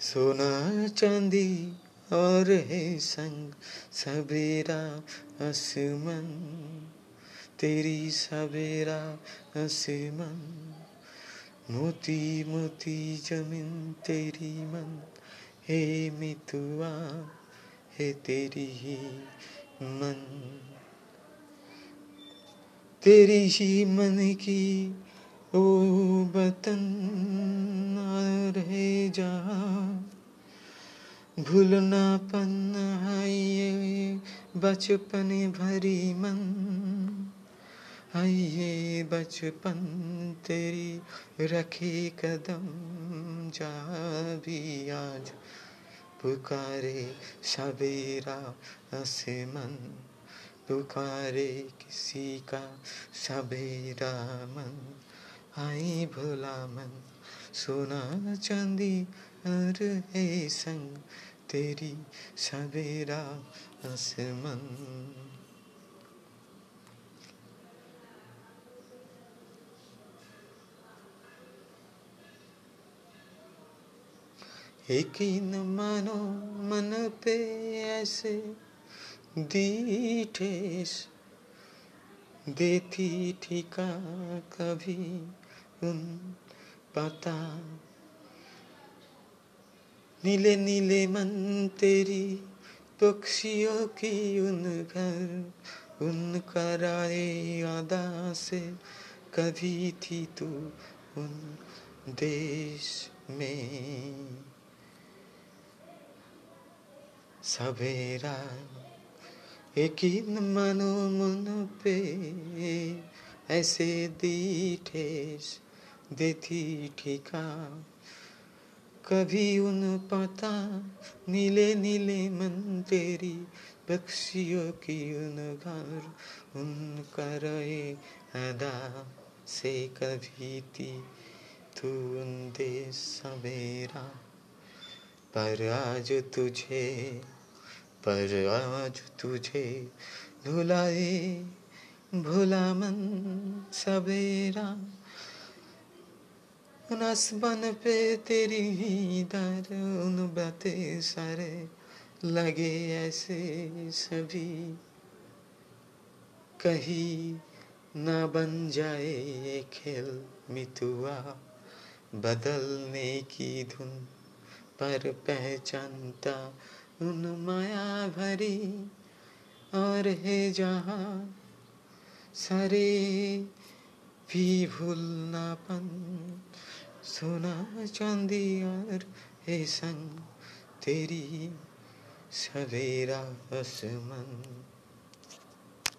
सोना चांदी और है संग सवेरा आसमान। तेरी सवेरा आसमान, मोती मोती ज़मीन तेरी मन। हे मितुआ, है तेरी ही मन। तेरी ही मन की ओ बतन रहे जहाँ भूलना पन आइए बचपन भरी मन। आइए बचपन तेरी रखे कदम, जा भी आज पुकारे सवेरा आसमान। पुकारे किसी का सवेरा मन, आई भोला मन। सोना चांदी है संग तेरी सवेरा आसमान। यकीन मानो मन पे ऐसे दी देती ठिका कभी उन पता नीले नीले मन तेरी पक्षियों की उन घर, उन कराए यादा से कभी थी तू उन देश में। सवेरा यकीन मानो मन पे ऐसे दी ठेस देती ठिका कभी उन पता नीले नीले मन तेरी, बख्शियों की उन घर उन करे अदा से कभी थी तू उन देश सवेरा पर आज तुझे, पर आज तुझे भुलाए, भुला मन सवेरा उन आसमान पे तेरी दर, उन बातें सारे लगे ऐसे सभी। कहीं ना बन जाए ये खेल मितुआ, बदलने की धुन पर पहचानता उन माया भरी। और है जहाँ सारे भी भूलनापन सोना चांदी और ये संग तेरी सवेरा आसमान